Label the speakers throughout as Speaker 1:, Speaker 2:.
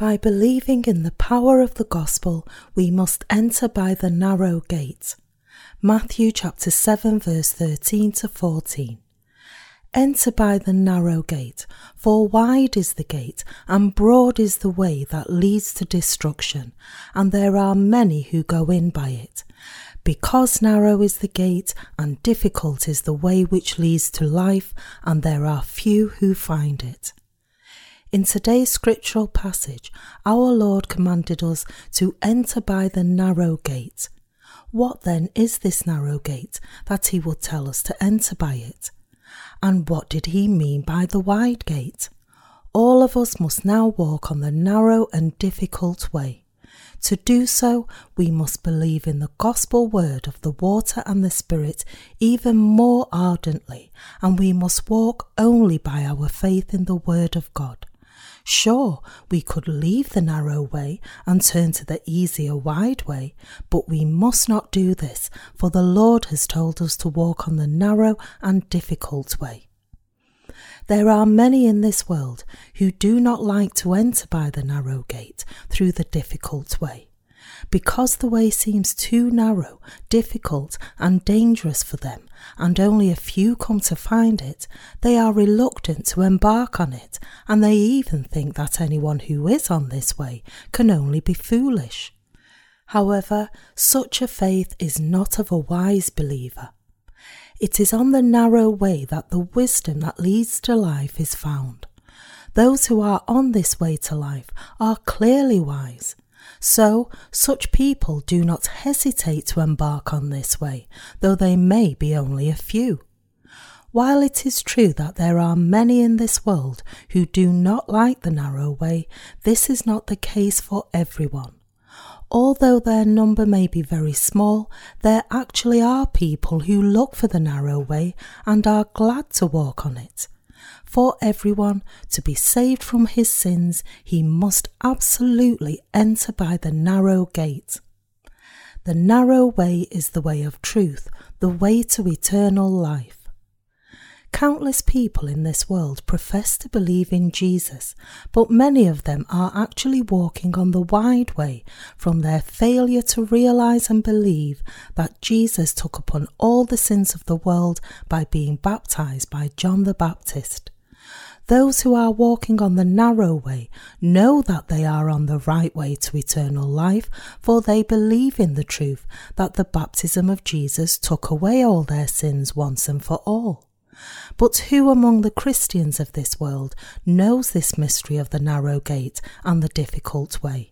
Speaker 1: By believing in the power of the gospel, we must enter by the narrow gate. Matthew chapter 7 verse 13 to 14. Enter by the narrow gate, for wide is the gate, and broad is the way that leads to destruction, and there are many who go in by it. Because narrow is the gate, and difficult is the way which leads to life, and there are few who find it. In today's scriptural passage, our Lord commanded us to enter by the narrow gate. What then is this narrow gate that he would tell us to enter by it? And what did he mean by the wide gate? All of us must now walk on the narrow and difficult way. To do so, we must believe in the gospel word of the water and the spirit even more ardently, and we must walk only by our faith in the word of God. Sure, we could leave the narrow way and turn to the easier wide way, but we must not do this, for the Lord has told us to walk on the narrow and difficult way. There are many in this world who do not like to enter by the narrow gate through the difficult way. Because the way seems too narrow, difficult, and dangerous for them, and only a few come to find it, they are reluctant to embark on it, and they even think that anyone who is on this way can only be foolish. However, such a faith is not of a wise believer. It is on the narrow way that the wisdom that leads to life is found. Those who are on this way to life are clearly wise. So, such people do not hesitate to embark on this way, though they may be only a few. While it is true that there are many in this world who do not like the narrow way, this is not the case for everyone. Although their number may be very small, there actually are people who look for the narrow way and are glad to walk on it. For everyone to be saved from his sins, he must absolutely enter by the narrow gate. The narrow way is the way of truth, the way to eternal life. Countless people in this world profess to believe in Jesus, but many of them are actually walking on the wide way from their failure to realize and believe that Jesus took upon all the sins of the world by being baptized by John the Baptist. Those who are walking on the narrow way know that they are on the right way to eternal life, for they believe in the truth that the baptism of Jesus took away all their sins once and for all. But who among the Christians of this world knows this mystery of the narrow gate and the difficult way?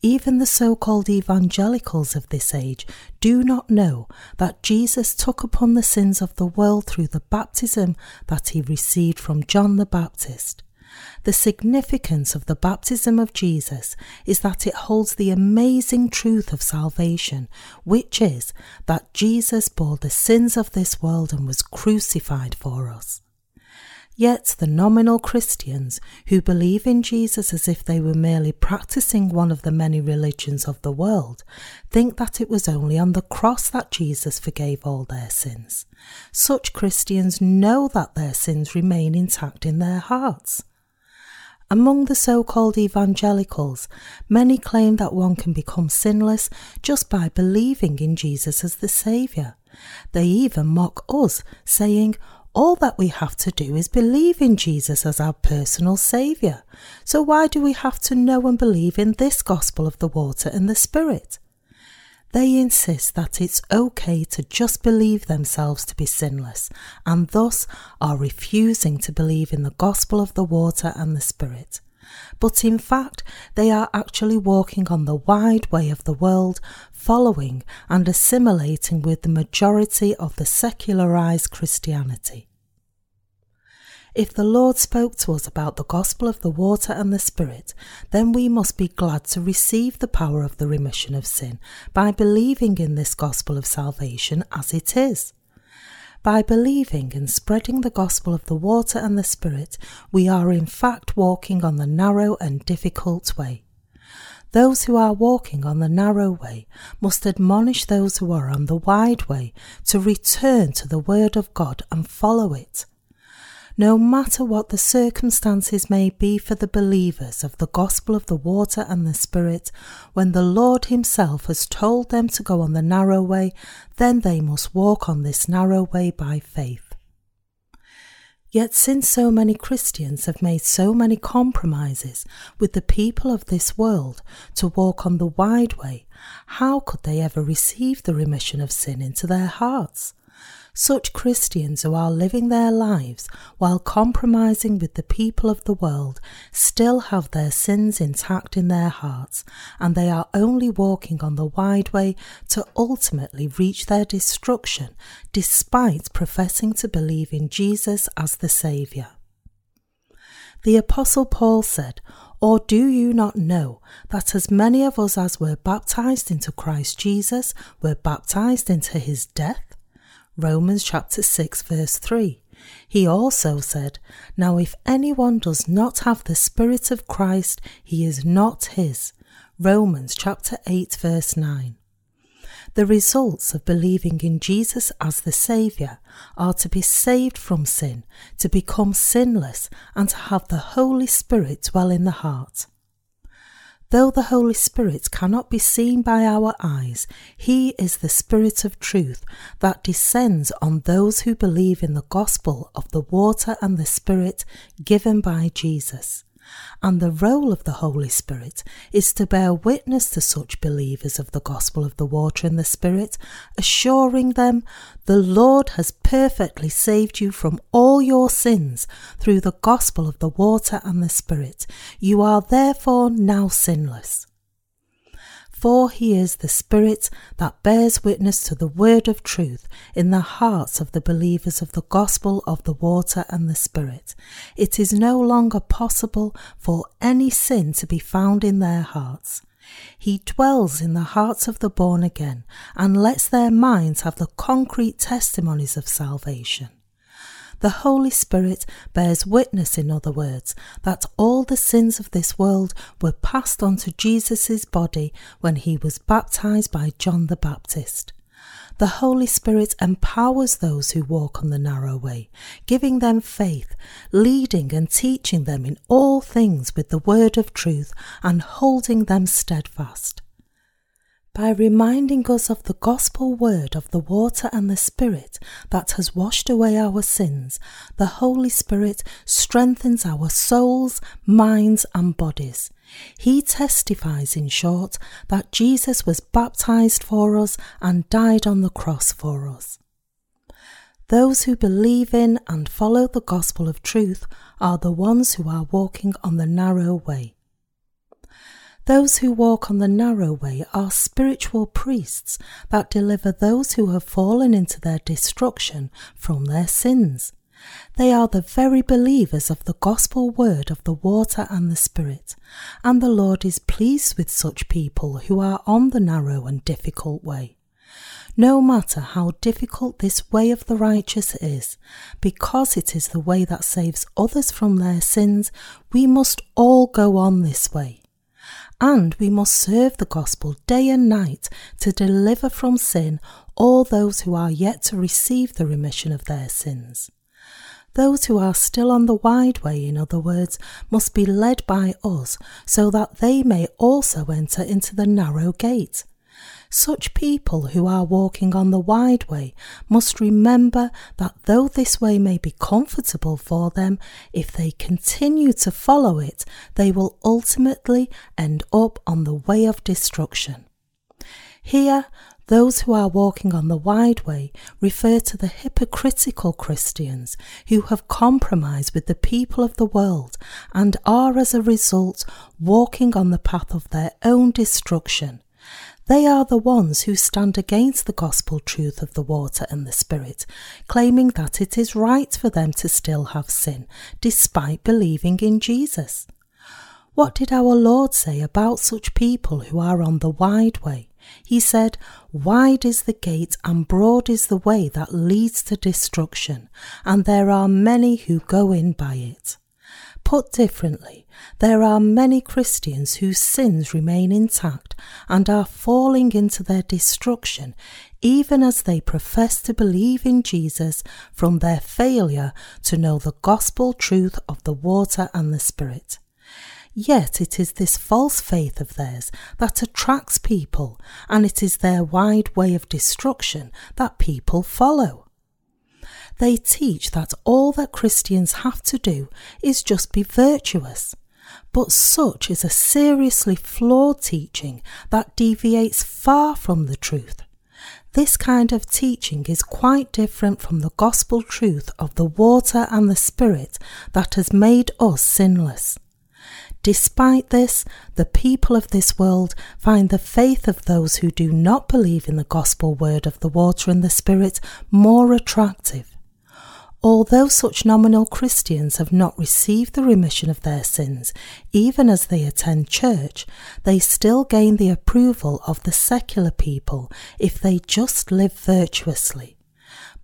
Speaker 1: Even the so called evangelicals of this age do not know that Jesus took upon the sins of the world through the baptism that he received from John the Baptist. The significance of the baptism of Jesus is that it holds the amazing truth of salvation, which is that Jesus bore the sins of this world and was crucified for us. Yet the nominal Christians who believe in Jesus as if they were merely practicing one of the many religions of the world think that it was only on the cross that Jesus forgave all their sins. Such Christians know that their sins remain intact in their hearts. Among the so called evangelicals, many claim that one can become sinless just by believing in Jesus as the Saviour. They even mock us, saying, all that we have to do is believe in Jesus as our personal Saviour. So why do we have to know and believe in this gospel of the water and the Spirit? They insist that it's okay to just believe themselves to be sinless and thus are refusing to believe in the gospel of the water and the Spirit. But in fact, they are actually walking on the wide way of the world, following and assimilating with the majority of the secularized Christianity. If the Lord spoke to us about the gospel of the water and the Spirit, then we must be glad to receive the power of the remission of sin by believing in this gospel of salvation as it is. By believing and spreading the gospel of the water and the Spirit, we are in fact walking on the narrow and difficult way. Those who are walking on the narrow way must admonish those who are on the wide way to return to the Word of God and follow it. No matter what the circumstances may be for the believers of the gospel of the water and the Spirit, when the Lord Himself has told them to go on the narrow way, then they must walk on this narrow way by faith. Yet, since so many Christians have made so many compromises with the people of this world to walk on the wide way, how could they ever receive the remission of sin into their hearts? Such Christians who are living their lives while compromising with the people of the world still have their sins intact in their hearts, and they are only walking on the wide way to ultimately reach their destruction, despite professing to believe in Jesus as the Saviour. The Apostle Paul said, or do you not know that as many of us as were baptized into Christ Jesus were baptized into his death? Romans chapter 6 verse 3. He also said, Now if anyone does not have the Spirit of Christ, he is not his. Romans chapter 8 verse 9. The results of believing in Jesus as the Saviour are to be saved from sin, to become sinless, and to have the Holy Spirit dwell in the heart. Though the Holy Spirit cannot be seen by our eyes, He is the Spirit of truth that descends on those who believe in the gospel of the water and the Spirit given by Jesus and the role of the Holy Spirit is to bear witness to such believers of the gospel of the water and the Spirit, assuring them, The Lord has perfectly saved you from all your sins through the gospel of the water and the Spirit. You are therefore now sinless for he is the Spirit that bears witness to the word of truth in the hearts of the believers of the gospel of the water and the Spirit. It is no longer possible for any sin to be found in their hearts. He dwells in the hearts of the born again and lets their minds have the concrete testimonies of salvation. The Holy Spirit bears witness, in other words, that all the sins of this world were passed on to Jesus' body when he was baptized by John the Baptist. The Holy Spirit empowers those who walk on the narrow way, giving them faith, leading and teaching them in all things with the word of truth, and holding them steadfast by reminding us of the gospel word of the water and the Spirit that has washed away our sins, the Holy Spirit strengthens our souls, minds, and bodies. He testifies, in short, that Jesus was baptized for us and died on the cross for us. Those who believe in and follow the gospel of truth are the ones who are walking on the narrow way. Those who walk on the narrow way are spiritual priests that deliver those who have fallen into their destruction from their sins. They are the very believers of the gospel word of the water and the Spirit, and the Lord is pleased with such people who are on the narrow and difficult way. No matter how difficult this way of the righteous is, because it is the way that saves others from their sins, we must all go on this way and we must serve the gospel day and night to deliver from sin all those who are yet to receive the remission of their sins. Those who are still on the wide way, in other words, must be led by us so that they may also enter into the narrow gate. Such people who are walking on the wide way must remember that though this way may be comfortable for them, if they continue to follow it, they will ultimately end up on the way of destruction. Here, those who are walking on the wide way refer to the hypocritical Christians who have compromised with the people of the world and are as a result walking on the path of their own destruction. They are the ones who stand against the gospel truth of the water and the Spirit, claiming that it is right for them to still have sin, despite believing in Jesus. What did our Lord say about such people who are on the wide way? He said, Wide is the gate and broad is the way that leads to destruction, and there are many who go in by it. Put differently, there are many Christians whose sins remain intact and are falling into their destruction even as they profess to believe in Jesus from their failure to know the gospel truth of the water and the Spirit. Yet it is this false faith of theirs that attracts people, and it is their wide way of destruction that people follow. They teach that all that Christians have to do is just be virtuous. But such is a seriously flawed teaching that deviates far from the truth. This kind of teaching is quite different from the gospel truth of the water and the Spirit that has made us sinless. Despite this, the people of this world find the faith of those who do not believe in the gospel word of the water and the Spirit more attractive. Although such nominal Christians have not received the remission of their sins, even as they attend church, they still gain the approval of the secular people if they just live virtuously.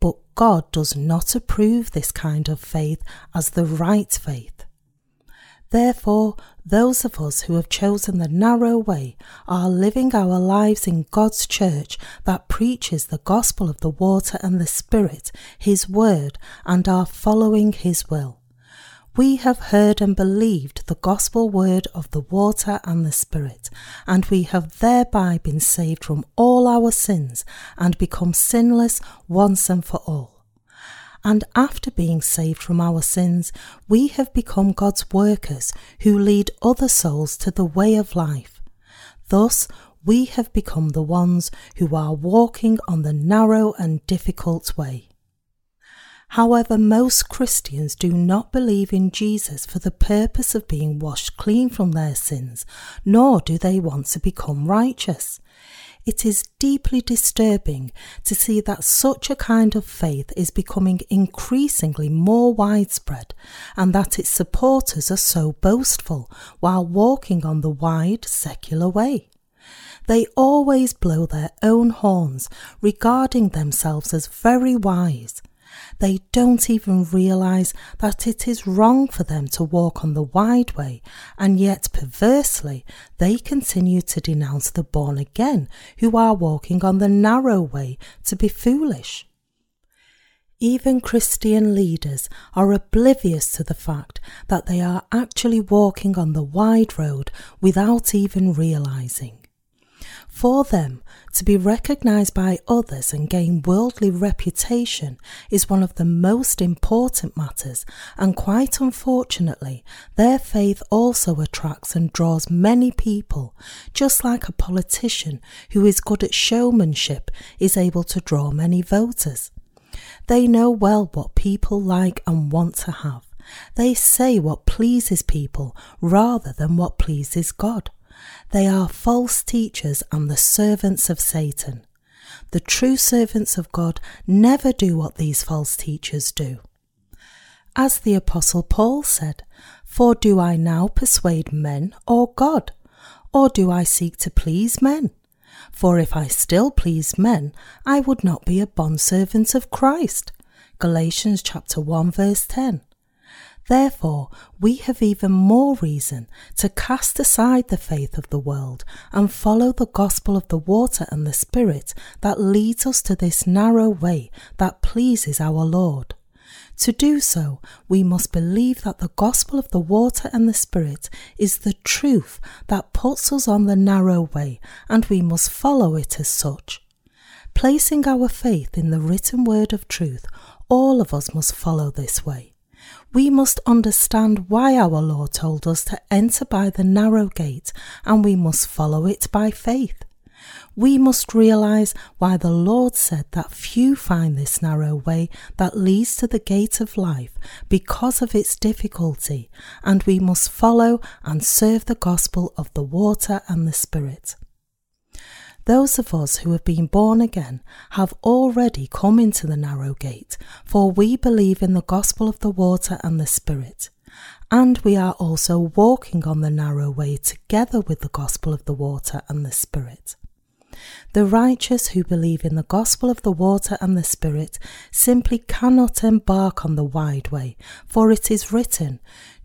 Speaker 1: But God does not approve this kind of faith as the right faith. Therefore, those of us who have chosen the narrow way are living our lives in God's church that preaches the gospel of the water and the Spirit, His word, and are following His will. We have heard and believed the gospel word of the water and the Spirit, and we have thereby been saved from all our sins and become sinless once and for all and after being saved from our sins, we have become God's workers who lead other souls to the way of life. Thus, we have become the ones who are walking on the narrow and difficult way. However, most Christians do not believe in Jesus for the purpose of being washed clean from their sins, nor do they want to become righteous. It is deeply disturbing to see that such a kind of faith is becoming increasingly more widespread and that its supporters are so boastful while walking on the wide secular way. They always blow their own horns, regarding themselves as very wise they don't even realize that it is wrong for them to walk on the wide way, and yet perversely they continue to denounce the born again who are walking on the narrow way to be foolish. Even Christian leaders are oblivious to the fact that they are actually walking on the wide road without even realizing. For them, to be recognized by others and gain worldly reputation is one of the most important matters, and quite unfortunately, their faith also attracts and draws many people, just like a politician who is good at showmanship is able to draw many voters. They know well what people like and want to have. They say what pleases people rather than what pleases God. They are false teachers and the servants of Satan. The true servants of God never do what these false teachers do. As the Apostle Paul said, For do I now persuade men or God? Or do I seek to please men? For if I still pleased men, I would not be a bondservant of Christ. Galatians chapter 1 verse 10. Therefore, we have even more reason to cast aside the faith of the world and follow the gospel of the water and the Spirit that leads us to this narrow way that pleases our Lord. To do so, we must believe that the gospel of the water and the Spirit is the truth that puts us on the narrow way, and we must follow it as such. Placing our faith in the written word of truth, all of us must follow this way we must understand why our Lord told us to enter by the narrow gate and we must follow it by faith. We must realize why the Lord said that few find this narrow way that leads to the gate of life because of its difficulty, and we must follow and serve the gospel of the water and the Spirit. Those of us who have been born again have already come into the narrow gate, for we believe in the gospel of the water and the Spirit. And we are also walking on the narrow way together with the gospel of the water and the Spirit. The righteous who believe in the gospel of the water and the Spirit simply cannot embark on the wide way, for it is written,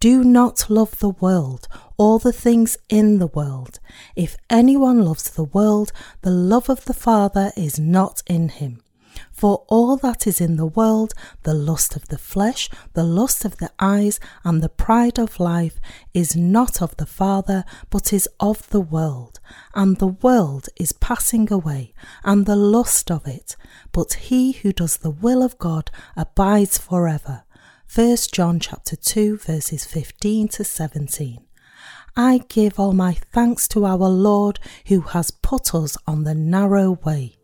Speaker 1: Do not love the world or the things in the world. If anyone loves the world, the love of the Father is not in him. For all that is in the world, the lust of the flesh, the lust of the eyes, and the pride of life, is not of the Father, but is of the world. And the world is passing away, and the lust of it. But he who does the will of God abides forever. 1 John chapter 2 verses 15 to 17. I give all my thanks to our Lord who has put us on the narrow way.